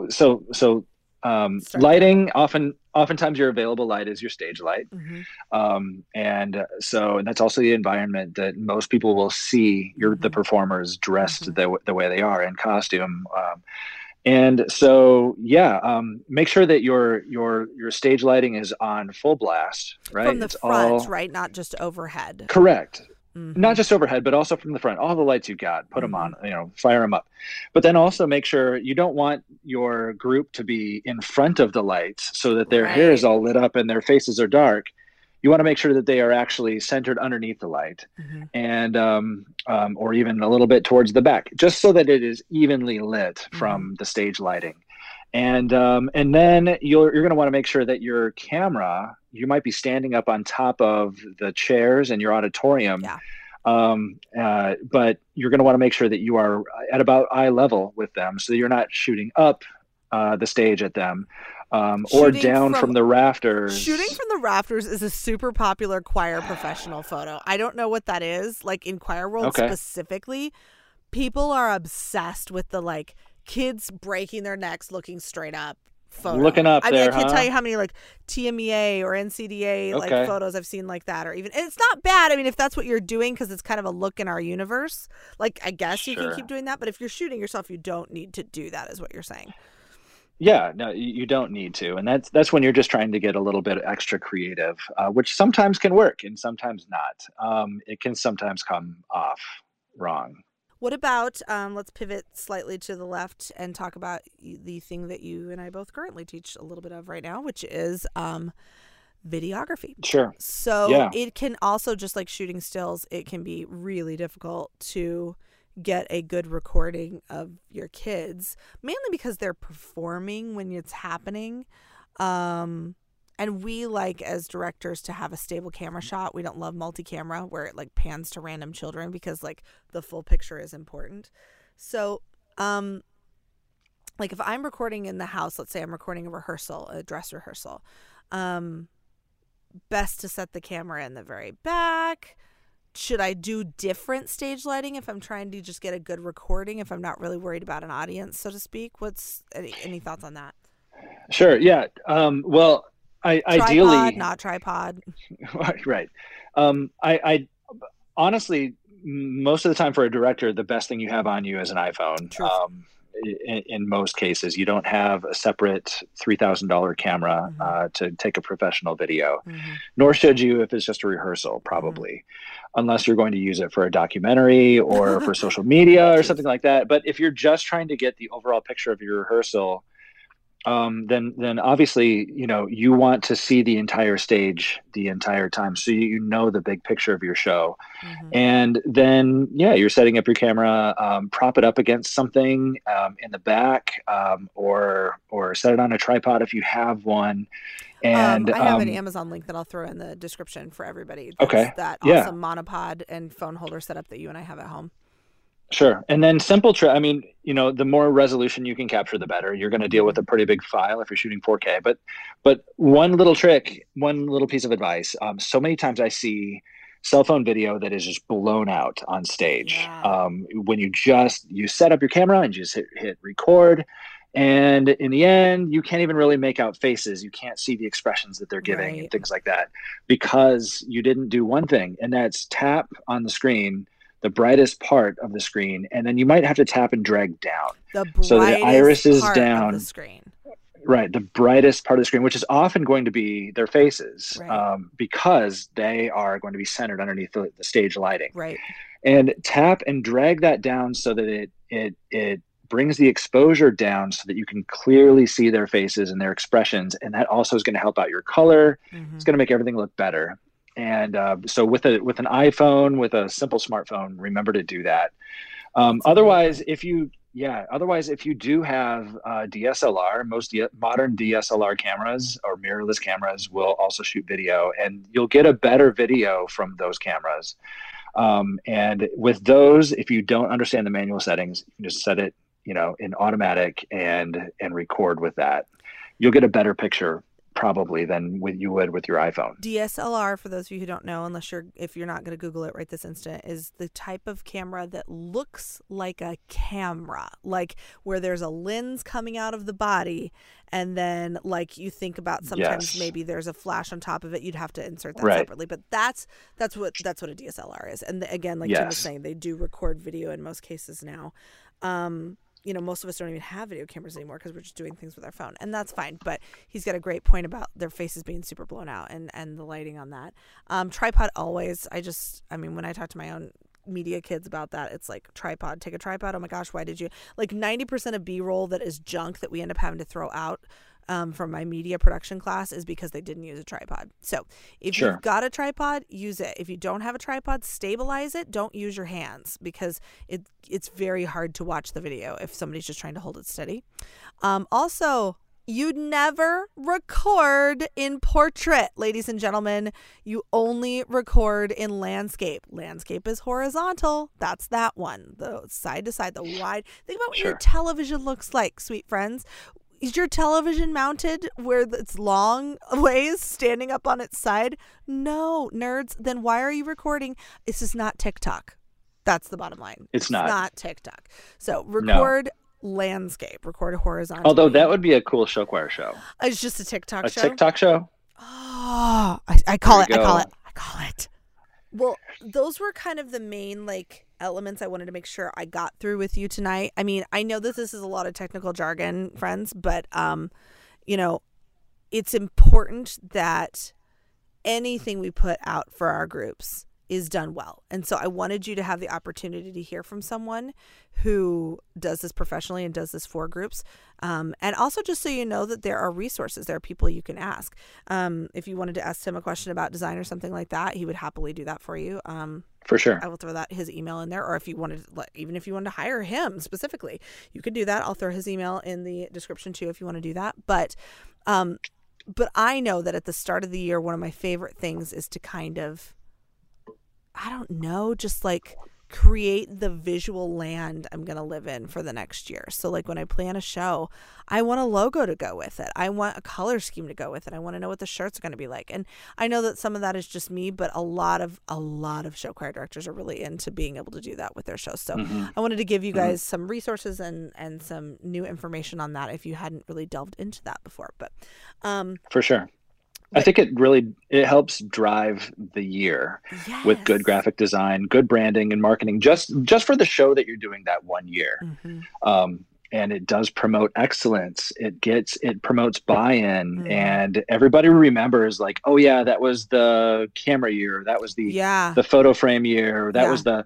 so so um, lighting often oftentimes your available light is your stage light Mhm. um, and uh, so and that's also the environment that most people will see your the Mhm. performers dressed Mhm. the, the way they are in costume um, and so yeah um, make sure that your your your stage lighting is on full blast right? From the It's front all right? Not just overhead. Correct. Mhm. not just overhead but also from the front. All the lights you've got put them Mhm. on you know fire them up. But then also make sure you don't want your group to be in front of the lights so that their hair is all lit up and their faces are dark you want to make sure that they are actually centered underneath the light Mhm. and um, um, or even a little bit towards the back just so that it is evenly lit from the stage lighting and um, and then you're you're going to want to make sure that your camera you might be standing up on top of the chairs in your auditorium Yeah. um, uh, but you're going to want to make sure that you are at about eye level with them so that you're not shooting up uh, the stage at them, um, or down from- from, the rafters. Shooting from the rafters is a super popular choir professional photo. I don't know what that is. Like in choir world Okay. specifically, people are obsessed with the like kids breaking their necks looking straight up photo. Looking up I mean, there, I can't huh? tell you how many like TMEA or ACDA like Okay. photos I've seen like that, or even and it's not bad. I mean, if that's what you're doing because it's kind of a look in our universe, like I guess you can keep doing that. But if you're shooting yourself, you don't need to do that. Is what you're saying? Yeah, no, you don't need to, and that's that's when you're just trying to get a little bit extra creative, uh, which sometimes can work and sometimes not. Um, it can sometimes come off wrong. What about um, let's pivot slightly to the left and talk about the thing that you and I both currently teach a little bit of right now, which is um, videography. Sure. So Yeah. it can also just like shooting stills, it can be really difficult to get a good recording of your kids, mainly because they're performing when it's happening. Um, and we like as directors to have a stable camera shot. We don't love multi-camera where it like pans to random children because like the full picture is important. So, um like if I'm recording in the house, let's say I'm recording a rehearsal, a dress rehearsal, um best to set the camera in the very back. Should I do different stage lighting if I'm trying to just get a good recording if I'm not really worried about an audience, so to speak? What's any, any thoughts on that? Sure. Yeah. Um, well, I, Tripod, ideally, not tripod. (laughs) right. Um, I, I honestly, most of the time for a director, the best thing you have on you is an iPhone. Um, in, in most cases, you don't have a separate three thousand dollar camera Mhm. uh, to take a professional video. Mhm. Nor should you if it's just a rehearsal, probably, unless you're going to use it for a documentary or for (laughs) social media or something like that. But if you're just trying to get the overall picture of your rehearsal, um, then then obviously you know you want to see the entire stage the entire time, so you, you know the big picture of your show. Mhm. And then yeah, you're setting up your camera, um, prop it up against something um, in the back, um, or or set it on a tripod if you have one. And um, I have an um, Amazon link that I'll throw in the description for everybody. Okay. That Yeah. awesome monopod and phone holder setup that you and I have at home. Sure. And then simple trick. I mean, you know, the more resolution you can capture, the better. You're going to deal with a pretty big file if you're shooting 4K. But, but one little trick, one little piece of advice. Um, so many times I see cell phone video that is just blown out on stage. Yeah. Um, when you just you set up your camera and you just hit, hit record, and in the end, you can't even really make out faces. You can't see the expressions that they're giving Right. and things like that because you didn't do one thing, and that's tap on the screen the brightest part of the screen, and then you might have to tap and drag down. The brightest So the iris is part of down. the screen. Right, the brightest part of the screen, which is often going to be their faces, Right. um, because they are going to be centered underneath the, the stage lighting. Right. And tap and drag that down so that it it it brings the exposure down so that you can clearly see their faces and their expressions, and that also is going to help out your color. Mhm. It's going to make everything look better. And uh, so with a with an iPhone, with a simple smartphone, remember to do that. Um, That's a great otherwise, if you yeah, otherwise if you do have uh, DSLR, most D- modern DSLR cameras or mirrorless cameras will also shoot video, and you'll get a better video from those cameras. Um, and with those, if you don't understand the manual settings, you can just set it, you know, in automatic and and record with that. You'll get a better picture probably than with you would with your iPhone. DSLR, for those of you who don't know, unless you're if you're not going to Google it right this instant, is the type of camera that looks like a camera, like where there's a lens coming out of the body, and then like you think about sometimes Yes. maybe there's a flash on top of it, you'd have to insert that Right. separately. But that's that's what that's what a DSLR is. And the, again, like Jim was saying, they do record video in most cases now. Um, you know, most of us don't even have video cameras anymore because we're just doing things with our phone, and that's fine. But he's got a great point about their faces being super blown out and and the lighting on that. Um, tripod always. I just, I mean, when I talk to my own media kids about that, it's like tripod. Take a tripod. Oh my gosh, why did you? Like ninety percent of B roll that is junk that we end up having to throw out. Um, from my media production class is because they didn't use a tripod. So if Sure. you've got a tripod, use it. If you don't have a tripod, stabilize it. Don't use your hands because it it's very hard to watch the video if somebody's just trying to hold it steady. Um, also, you never record in portrait, ladies and gentlemen. You only record in landscape. Landscape is horizontal. That's that one. The side to side, the wide. Think about what your television looks like, sweet friends. Is your television mounted where it's long (laughs) ways standing up on its side? No, nerds. Then why are you recording? This is not TikTok. That's the bottom line. It's not. not TikTok. So record landscape, record horizontal. Although that would be a cool show choir show. it's just a TikTok A show. TikTok show. Oh, I, I call it. There I call it. I call it. Well, those were kind of the main like elements I wanted to make sure I got through with you tonight. I mean, I know that this is a lot of technical jargon, friends, but um, you know, it's important that anything we put out for our groups is done well. And so I wanted you to have the opportunity to hear from someone who does this professionally and does this for groups. Um, and also, just so you know that there are resources, there are people you can ask. Um, if you wanted to ask him a question about design or something like that, he would happily do that for you. Um, For sure. I will throw that his email in there, or if you wanted, like, even if you wanted to hire him specifically, you could do that. I'll throw his email in the description too if you want to do that. But, um, but I know that at the start of the year, one of my favorite things is to kind of, I don't know, just like create the visual land I'm going to live in for the next year. So like when I plan a show, I want a logo to go with it. I want a color scheme to go with it. I want to know what the shirts are going to be like. And I know that some of that is just me, but a lot of a lot of show choir directors are really into being able to do that with their shows. So Mhm. I wanted to give you guys some resources and and some new information on that if you hadn't really delved into that before. But um For sure. I think it really it helps drive the year with good graphic design, good branding and marketing just just for the show that you're doing that one year. Mhm. Um, and it does promote excellence. It gets it promotes buy-in, Mhm. and everybody remembers like, oh yeah, that was the camera year, that was the Yeah. the photo frame year, that Yeah. was the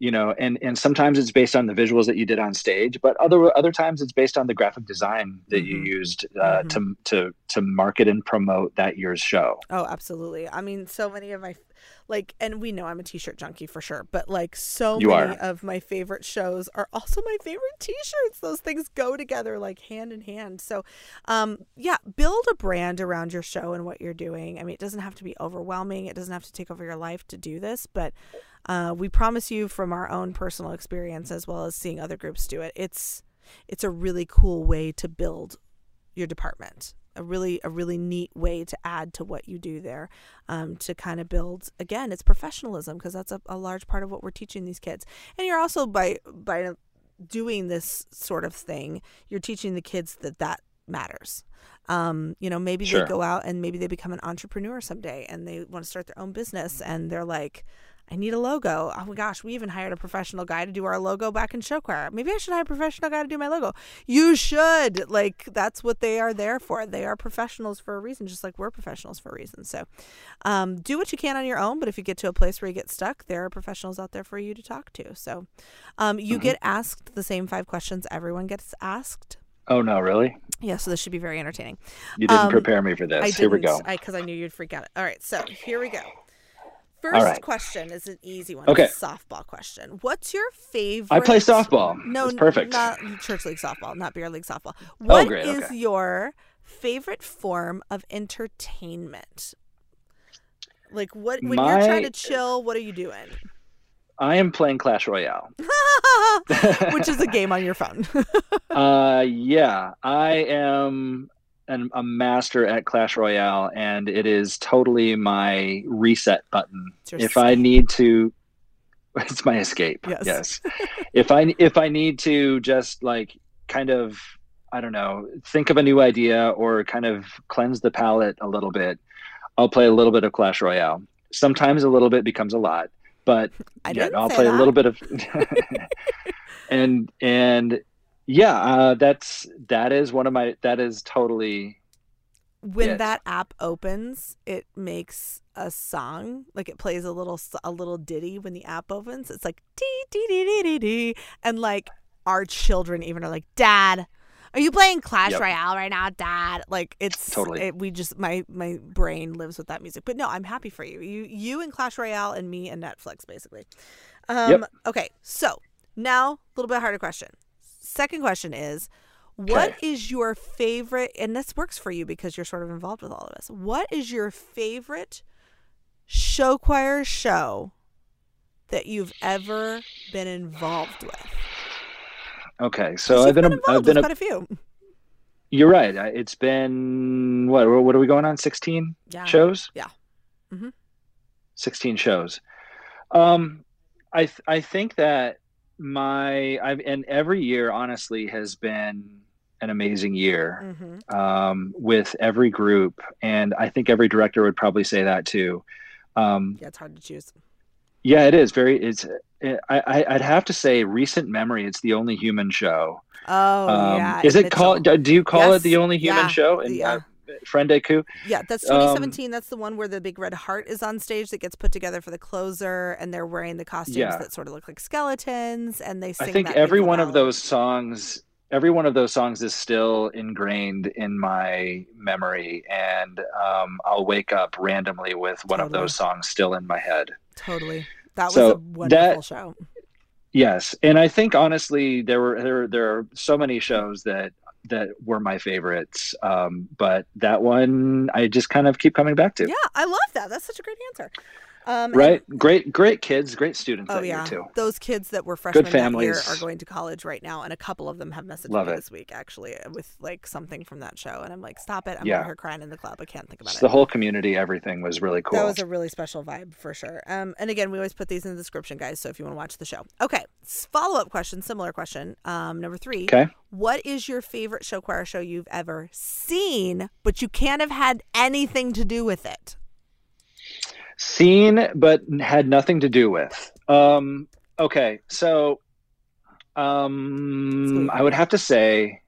you know and and sometimes it's based on the visuals that you did on stage but other other times it's based on the graphic design that you Mhm. used uh, Mhm. to to to market and promote that year's show Oh, absolutely. I mean, so many of my like, and we know I'm a t-shirt junkie for sure, but like, so You many are. of my favorite shows are also my favorite t-shirts. Those things go together like hand in hand. So, um, yeah, build a brand around your show and what you're doing. I mean, it doesn't have to be overwhelming. It doesn't have to take over your life to do this, but uh, we promise you from our own personal experience as well as seeing other groups do it. It's it's a really cool way to build your department a really a really neat way to add to what you do there um, to kind of build again it's professionalism because that's a, a large part of what we're teaching these kids and you're also by by doing this sort of thing you're teaching the kids that that matters um, you know maybe Sure. they go out and maybe they become an entrepreneur someday and they want to start their own business and they're like I need a logo. Oh my gosh, we even hired a professional guy to do our logo back in show choir. Maybe I should hire a professional guy to do my logo. You should. Like that's what they are there for. They are professionals for a reason, just like we're professionals for a reason. So, um, do what you can on your own. But if you get to a place where you get stuck, there are professionals out there for you to talk to. So, um, you Mhm. get asked the same five questions everyone gets asked. oh no really Yeah, so this should be very entertaining. you didn't Um, prepare me for this I here we go because I, knew you'd freak out. All right, so here we go. First right. question is an easy one. Okay. It's a softball question. What's your favorite? i play softball No, it's perfect Not church league softball, not beer league softball. What is Oh, great, okay. your favorite form of entertainment? Like what when you're trying to chill, what are you doing? i am playing clash royale (laughs) Which is a (laughs) game on your phone. (laughs) uh yeah i am an, a master at clash royale and it is totally my reset button if i need to (laughs) it's my escape Yes. yes (laughs) if i if i need to just like kind of i don't know think of a new idea or kind of cleanse the palate a little bit i'll play a little bit of clash royale sometimes a little bit becomes a lot but (laughs) I yeah, I'll play that. a little bit of and and yeah, uh, that's that is one of my that is totally when Yes. that app opens, it makes a song. Like it plays a little a little ditty when the app opens. It's like dee dee dee dee dee dee, and like our children even are like, "Dad, are you playing Clash Yep. Royale right now, Dad?" Like it's Totally. It, we just my my brain lives with that music. But no, I'm happy for you. You you and Clash Royale and me and Netflix basically. Um, Yep. Okay, so now a little bit harder question. Second question is. What is your favorite? And this works for you because you're sort of involved with all of us. What is your favorite show choir show that you've ever been involved with? Okay, So I've been, involved I've been with a quite a few. you're right. It's been what? What are we going on? Sixteen Yeah. shows. Yeah. Mm-hmm. Sixteen shows. Um, I th- I think that my I've and every year honestly has been an amazing year hmm um, with every group, and I think every director would probably say that too. Um, Yeah, it's hard to choose. yeah, it is very. It's. I, I I'd have to say, recent memory. It's the only human show. Oh Um, yeah. is it called? Do you call Yes, it the only human yeah, show? And yeah. uh, Friend Deku. Yeah, that's Um, 2017. that's the one where the big red heart is on stage that gets put together for the closer, and they're wearing the costumes Yeah. that sort of look like skeletons, and they sing. I think every one of those songs, every one of those songs is still ingrained in my memory, and um, I'll wake up randomly with one of those songs still in my head. Totally, that was So a wonderful that- show. Yes, and I think honestly, there were there there are so many shows that that were my favorites, um, but that one I just kind of keep coming back to. Yeah, I love that. That's such a great answer. Um, and- Right, great, great kids, great students Oh yeah, too. those kids that were freshmen that year are going to college right now, and a couple of them have messaged Love me it. this week actually with like something from that show, and I'm like, stop it! I'm Yeah. here crying in the club. I can't think about it. the whole community, everything was really cool. That was a really special vibe for sure. Um, and again, we always put these in the description, guys. So if you want to watch the show, okay. Follow up question, similar question. Um, number three. okay. What is your favorite show choir show you've ever seen, but you can't have had anything to do with it? Seen but had nothing to do with. Um okay so um i would have to say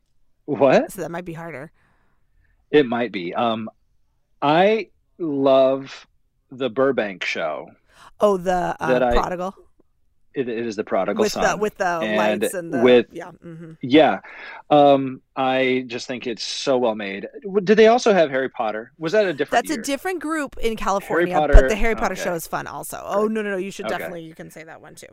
what? So that might be harder. it might be. Um i love the burbank show. Oh, the uh, That I- prodigal it, it is the prodigal with son the with the And lights and the with- yeah. mm-hmm. yeah um i just think it's so well made did they also have harry potter was that a different That's year? a different group in California, but Potter- the Harry Potter okay. show is fun also. Oh no no no! You should Okay. definitely you can say that one too.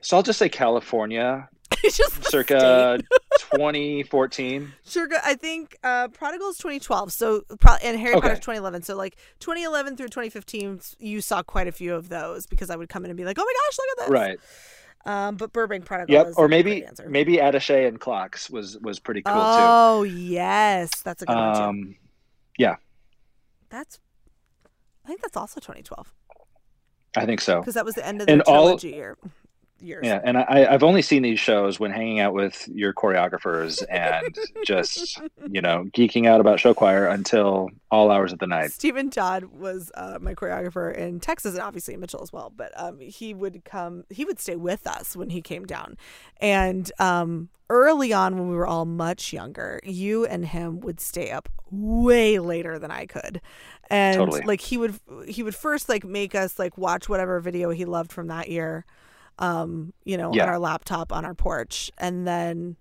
so i'll just say california (laughs) Circa (laughs) 2014 Circa, I think uh, Prodigal is 2012. So, pro- and Harry Okay. Potter's 2011. So, like 2011 through 2015, you saw quite a few of those because I would come in and be like, "Oh my gosh, look at this!" right Um, but Burbank Prodigal. Yep, or maybe maybe Attaché and Clocks was was pretty cool too. oh yes, that's a good one too. Um, That's, I think that's also 2012 I think so. because that was the end of the And all- trilogy year. Years. Yeah, and I I've only seen these shows when hanging out with your choreographers and (laughs) just you know geeking out about show choir until all hours of the night. Stephen Todd was uh, my choreographer in Texas and obviously in Mitchell as well. But um, he would come, he would stay with us when he came down. And um, early on, when we were all much younger, you and him would stay up way later than I could. And Totally. like he would, he would first like make us like watch whatever video he loved from that year, um, you know, Yeah. on our laptop on our porch, and then.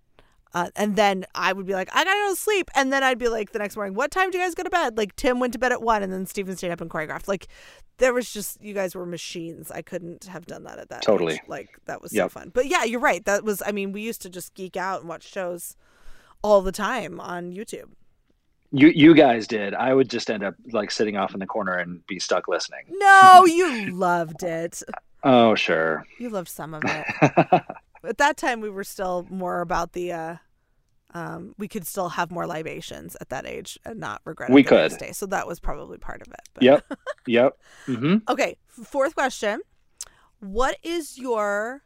Uh, and then I would be like, I gotta go to sleep. And then I'd be like, the next morning, what time do you guys go to bed? Like, Tim went to bed at one, and then Stephen stayed up and choreographed. Like, there was just, you guys were machines. I couldn't have done that at that Totally. age. Like, that was so fun. But yeah, you're right. That was, I mean, we used to just geek out and watch shows all the time on YouTube. You you guys did. I would just end up like sitting off in the corner and be stuck listening. No, (laughs) you loved it. Oh sure. You loved some of it. (laughs) at that time we were still more about the uh um we could still have more libations at that age and not regret it We could. day. So that was probably part of it. But. yep. (laughs) Yep. hmm Okay, fourth question. What is your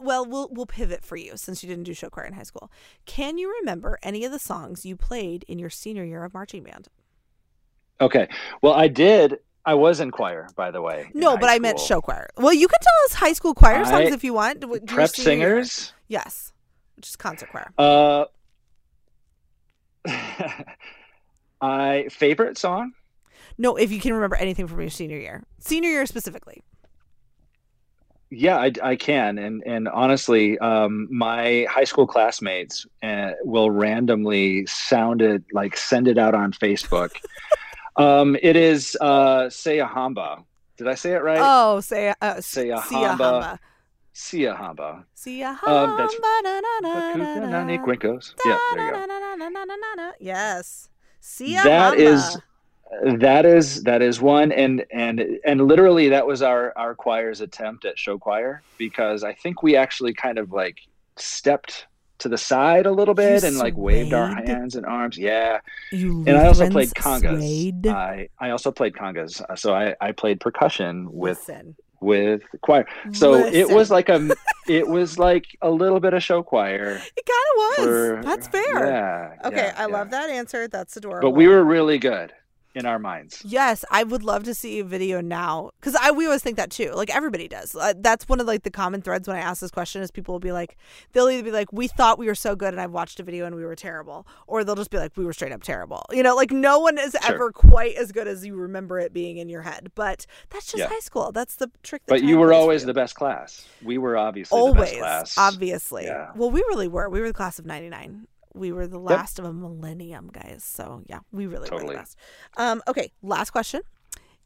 well, we'll we'll pivot for you since you didn't do show choir in high school. Can you remember any of the songs you played in your senior year of marching band? Okay. Well, I did. I was in choir, by the way. No, but I meant show choir. Well, you can tell us high school choir songs I- if you want. your Prep year. singers. Yes, which is concert choir. Uh, (laughs) I favorite song. No, if you can remember anything from your senior year, senior year specifically. Yeah, I, I can, and and honestly, um, my high school classmates uh, will randomly sound it like send it out on Facebook. (laughs) um, it is uh, Saya Hamba. Did I say it right? Oh, say uh, Say a Sia hamba. Hamba. Sia Hamba. Sia Um, that's- Hamba. na, na, na, na, na. Nani Grinkos. Yeah, there you go. Yes. Sia That is- That is that is one, and and and literally that was our our choir's attempt at show choir because I think we actually kind of like stepped to the side a little bit and like waved our hands and arms. Yeah, You and I also played congas. swayed? I I also played congas. Uh, So I I played percussion with Listen. with choir. So it was like a (laughs) it was like a little bit of show choir. It kind of was. for- That's fair. Yeah. Okay, yeah, I yeah. love that answer. That's adorable. But we were really good in our minds. Yes, I would love to see a video now because I we always think that too. Like everybody does. Uh, that's one of like the common threads when I ask this question is people will be like, they'll either be like, "We thought we were so good and I watched a video and we were terrible," or they'll just be like, "We were straight up terrible." You know, like no one is Sure. ever quite as good as you remember it being in your head. But that's just Yeah. high school. That's the trick. that But you were always the best class. We were obviously the always best class. obviously. Yeah. Well, we really were. We were the class of '99. We were the last of a millennium, guys. So yeah, we really were Totally. the best. Um, okay, last question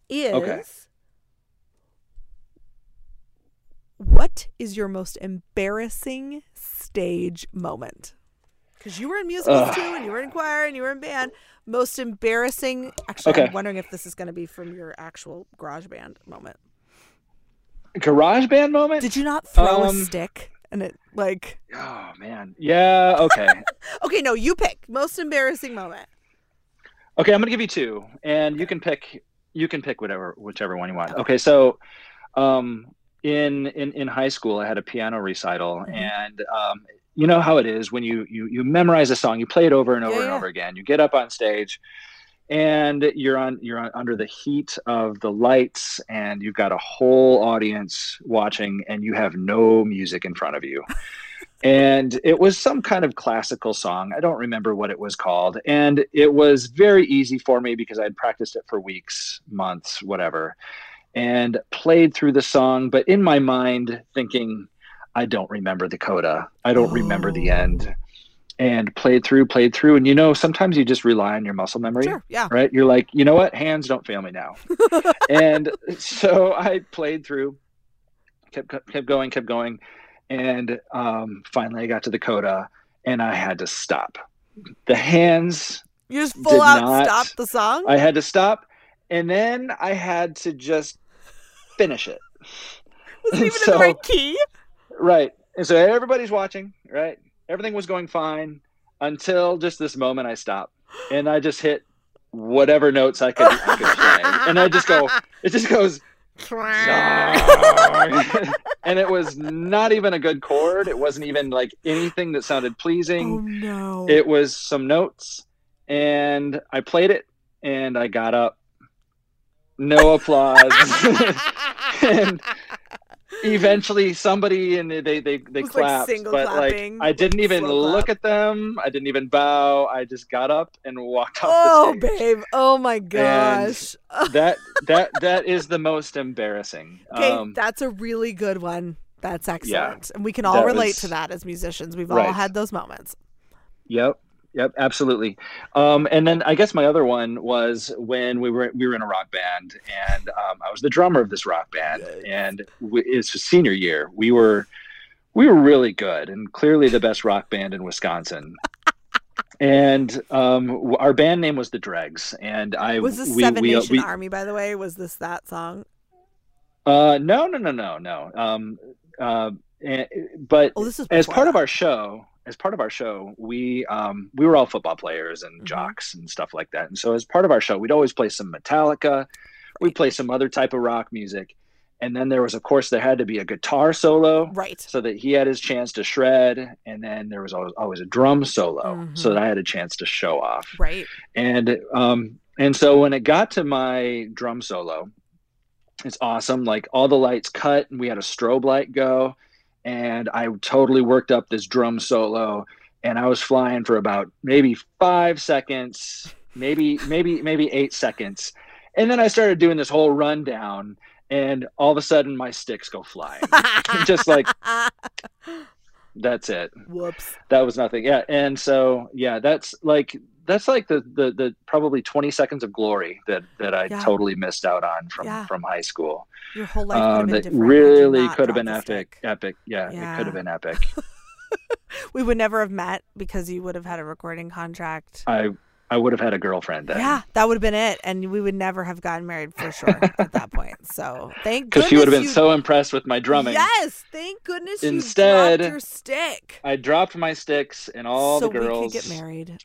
is Okay. what is your most embarrassing stage moment? Because you were in musicals Ugh. too, and you were in choir, and you were in band. Most embarrassing. Actually, Okay. I'm wondering if this is going to be from your actual garage band moment. Garage band moment? Did you not throw a Um, stick and it like? Oh man. Yeah, okay. (laughs) Okay, no, you pick most embarrassing moment. okay, I'm going to give you two and you can pick you can pick whatever whichever one you want. Okay, so um in in in high school I had a piano recital Mhm. and um you know how it is when you you you memorize a song, you play it over and over Yeah, and yeah. over again. You get up on stage and you're on you're on, under the heat of the lights and you've got a whole audience watching and you have no music in front of you. (laughs) And it was some kind of classical song. I don't remember what it was called. And it was very easy for me because i'd practiced it for weeks months whatever and played through the song but in my mind thinking i don't remember the coda. I don't remember the Oh. end and played through played through and you know sometimes you just rely on your muscle memory Sure, yeah. right? You're like, you know what? Hands don't fail me now. (laughs) and so I played through, kept kept going, kept going, and um, finally I got to the coda, and I had to stop. The hands, You just full out not- stop the song. I had to stop, and then I had to just finish it. was it even in the right key? Right. And so everybody's watching, right? Everything was going fine until just this moment I stopped and I just hit whatever notes I could, I could play. And I just go, it just goes, (laughs) and it was not even a good chord. It wasn't even like anything that sounded oh pleasing. no! It was some notes and I played it and I got up. No applause. (laughs) (laughs) and eventually somebody and they they they, Was, like, clapped but clapping, like i didn't like, even look clap. at them i didn't even bow i just got up and walked off oh, babe! Oh my gosh! (laughs) that that that is the most embarrassing okay, um that's a really good one. That's excellent, and we can all relate was- to that as musicians. We've all had those moments. yep yep absolutely. Um and then i guess my other one was when we were we were in a rock band and um, i was the drummer of this rock band and we, it's senior year. We were we were really good and clearly the best rock band in wisconsin. And um our band name was the dregs and i Was this we, Seven we, Nation we, Army? By the way, was this that song? uh no no no no no. Um uh eh, but Oh, this is as before part of our show as part of our show we um we were all football players and Mhm. jocks and stuff like that and so as part of our show we'd always play some metallica we'd play some other type of rock music and then there was of course there had to be a guitar solo right. so that he had his chance to shred and then there was always, always a drum solo so Mhm. that i had a chance to show off Right. and um and so when it got to my drum solo it's awesome like all the lights cut and we had a strobe light go and i totally worked up this drum solo and i was flying for about maybe five seconds maybe maybe maybe eight seconds. And then i started doing this whole rundown and all of a sudden my sticks go flying. (laughs) Just like- (laughs) that's it. Whoops. that was nothing. Yeah and so yeah that's like that's like the the, the probably 20 seconds of glory that that i Yeah. totally missed out on from Yeah. from high school Your whole life um, that different. had you really could have been epic epic yeah, it could have been epic (laughs) We would never have met because you would have had a recording contract. i I would have had a girlfriend then. Yeah, that would have been it, and we would never have gotten married for sure (laughs) at that point. So thank Because goodness she would have been you- so impressed with my drumming. Yes, thank goodness Instead- you dropped your stick. I dropped my sticks and all so the girls. we could get married.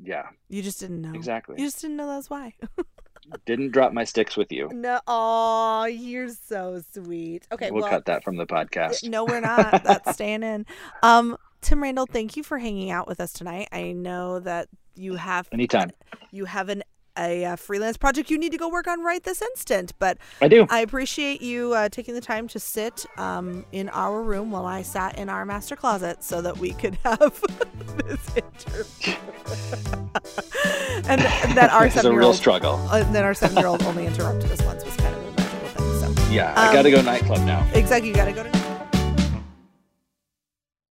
Yeah, You just didn't know. exactly. You just didn't know that's why. (laughs) Didn't drop my sticks with you. no, oh, you're so sweet. Okay, we'll well, cut that from the podcast. no, we're not. (laughs) That's staying in. Um, Tim Randall, thank you for hanging out with us tonight. I know that you have Anytime. you have an a, uh freelance project you need to go work on right this instant, but I do. I appreciate you uh, taking the time to sit um, in our room while I sat in our master closet so that we could (laughs) have (laughs) this interview. and, (laughs) and that our a seven year real old struggle. and then our seven year old only interrupted us once was kind of a magical thing. So Yeah, Um, I gotta go nightclub now. exactly, you got to go to